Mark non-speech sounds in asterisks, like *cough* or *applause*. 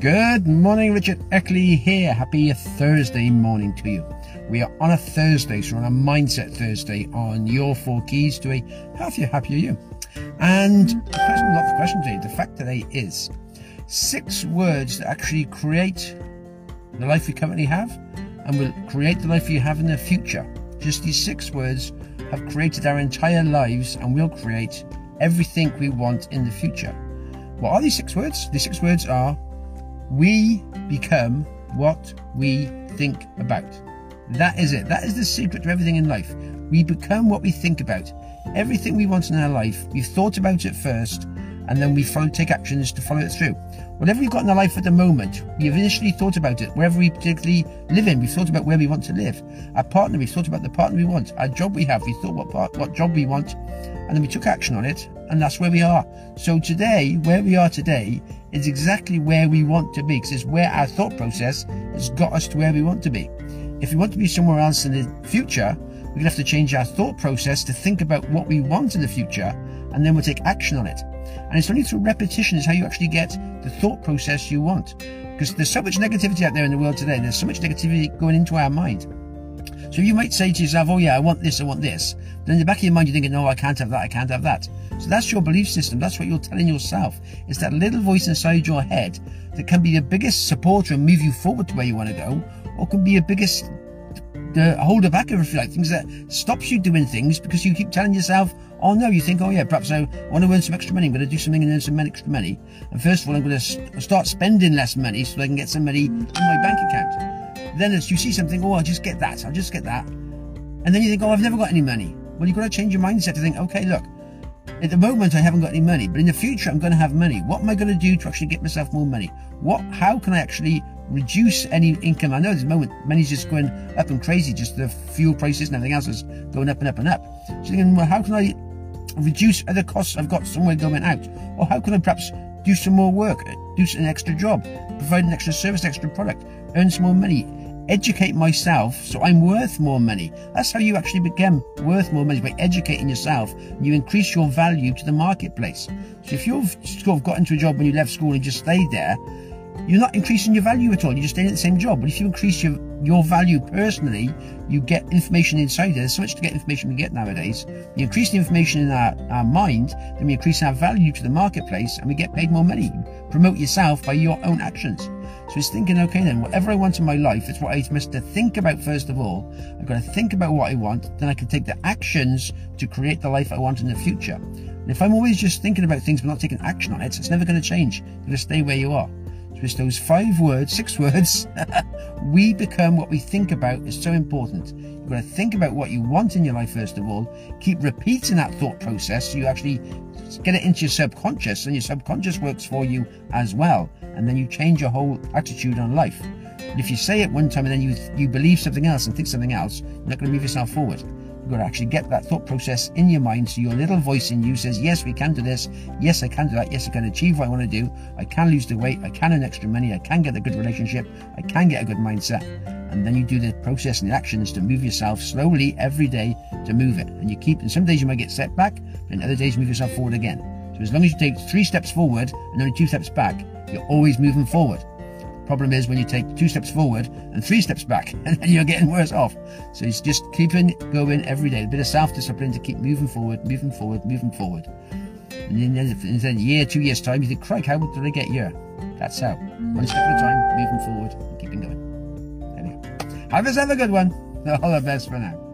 Good morning, Richard Eckley here. Happy Thursday morning to you. We are on a Thursday, so on a Mindset Thursday on your four keys to a healthier, happier you. And the question, not the question today, the fact today is six words that actually create the life we currently have and will create the life you have in the future. Just these six words have created our entire lives and will create everything we want in the future. What are these six words? These six words are we become what we think about. That is it. That is the secret to everything in life. We become what we think about. Everything we want in our life, we've thought about it first, and then we follow, take actions to follow it through. Whatever we've got in our life at the moment, we've initially thought about it. Wherever we particularly live in, we've thought about where we want to live. Our partner, we've thought about the partner we want. Our job we have, we thought what part, what job we want, and then we took action on it, and that's where we are. So today, where we are today, is exactly where we want to be because it's where our thought process has got us to where we want to be. If we want to be somewhere else in the future, we're going to have to change our thought process to think about what we want in the future and then we'll take action on it. And it's only through repetition is how you actually get the thought process you want. Because there's so much negativity out there in the world today. and There's so much negativity going into our mind. So you might say to yourself, oh yeah, I want this, I want this. Then in the back of your mind, you're thinking, no, I can't have that, I can't have that. So that's your belief system. That's what you're telling yourself. It's that little voice inside your head that can be the biggest supporter and move you forward to where you want to go, or can be your biggest Uh, the holder back of, if you like, things that stops you doing things because you keep telling yourself, oh no, you think, oh yeah, perhaps I want to earn some extra money. I'm going to do something and earn some extra money. And first of all, I'm going to uh, start spending less money so I can get some money in my bank account. Then as you see something, oh, I'll just get that. I'll just get that. And then you think, oh, I've never got any money. Well, you've got to change your mindset to think, okay, look, at the moment I haven't got any money, but in the future I'm going to have money. What am I going to do to actually get myself more money? What, how can I actually reduce any income? I know at the moment money's just going up and crazy, just the fuel prices and everything else is going up and up and up. So thinking, well, how can I reduce other costs I've got somewhere going out? Or how can I perhaps do some more work, do an extra job, provide an extra service, extra product, earn some more money, educate myself so I'm worth more money. That's how you actually become worth more money by educating yourself. And you increase your value to the marketplace. So if you've sort of got into a job when you left school and just stayed there, you're not increasing your value at all. You're just staying at the same job. But if you increase your, your value personally, you get information inside there. There's so much to get information we get nowadays. We increase the information in our, our mind, then we increase our value to the marketplace and we get paid more money. Promote yourself by your own actions. So it's thinking, okay, then whatever I want in my life, it's what I must to think about first of all. I've got to think about what I want, then I can take the actions to create the life I want in the future. And if I'm always just thinking about things but not taking action on it, it's never going to change. You're going to stay where you are. It's those five words, six words, *laughs* we become what we think about is so important. You've got to think about what you want in your life first of all. Keep repeating that thought process so you actually get it into your subconscious and your subconscious works for you as well and then you change your whole attitude on life. And if you say it one time and then you you believe something else and think something else, you're not going to move yourself forward. Got to actually get that thought process in your mind so your little voice in you says, Yes, we can do this. Yes, I can do that. Yes, I can achieve what I want to do. I can lose the weight. I can earn extra money. I can get a good relationship. I can get a good mindset. And then you do the process and the actions to move yourself slowly every day to move it. And you keep, and some days you might get set back, and other days move yourself forward again. So as long as you take three steps forward and only two steps back, you're always moving forward. Problem is when you take two steps forward and three steps back, *laughs* and then you're getting worse off. So it's just keeping going every day, a bit of self-discipline to keep moving forward, moving forward, moving forward. And then in a year, two years time, you think, Craig, how did I get here? That's how. One step at a time, moving forward, and keeping going. Go. Have yourself a good one. *laughs* All the best for now.